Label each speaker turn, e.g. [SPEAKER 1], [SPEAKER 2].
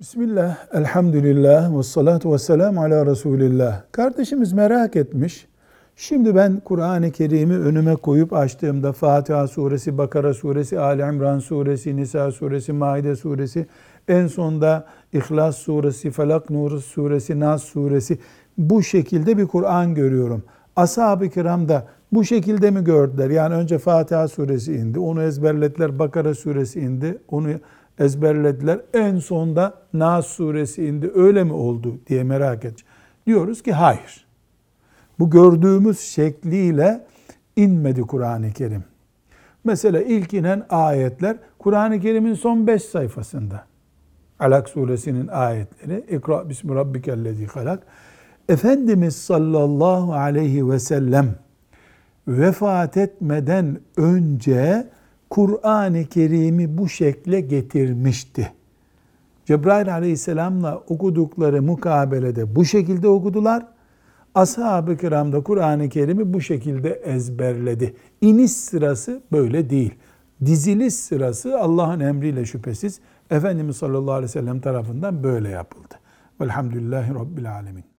[SPEAKER 1] Bismillah, elhamdülillah ve salatu ve selamu ala Resulillah. Kardeşimiz merak etmiş. Şimdi ben Kur'an-ı Kerim'i önüme koyup açtığımda Fatiha suresi, Bakara suresi, Ali İmran suresi, Nisa suresi, Maide suresi, en sonda İhlas suresi, Felak Nur suresi, Nas suresi bu şekilde bir Kur'an görüyorum. Ashab-ı kiram da bu şekilde mi gördüler? Yani önce Fatiha suresi indi, onu ezberlediler. Bakara suresi indi, onu ezberlediler. En sonda Nas suresi indi. Öyle mi oldu diye merak et. Diyoruz ki hayır. Bu gördüğümüz şekliyle inmedi Kur'an-ı Kerim. Mesela ilk inen ayetler Kur'an-ı Kerim'in son beş sayfasında. Alak suresinin ayetleri. İkra bismi rabbikellezi halak. Efendimiz sallallahu aleyhi ve sellem vefat etmeden önce Kur'an-ı Kerim'i bu şekle getirmişti. Cebrail aleyhisselamla okudukları mukabelede bu şekilde okudular. Ashab-ı kiram da Kur'an-ı Kerim'i bu şekilde ezberledi. İniş sırası böyle değil. Diziliş sırası Allah'ın emriyle şüphesiz Efendimiz sallallahu aleyhi ve sellem tarafından böyle yapıldı. Velhamdülillahi Rabbil alemin.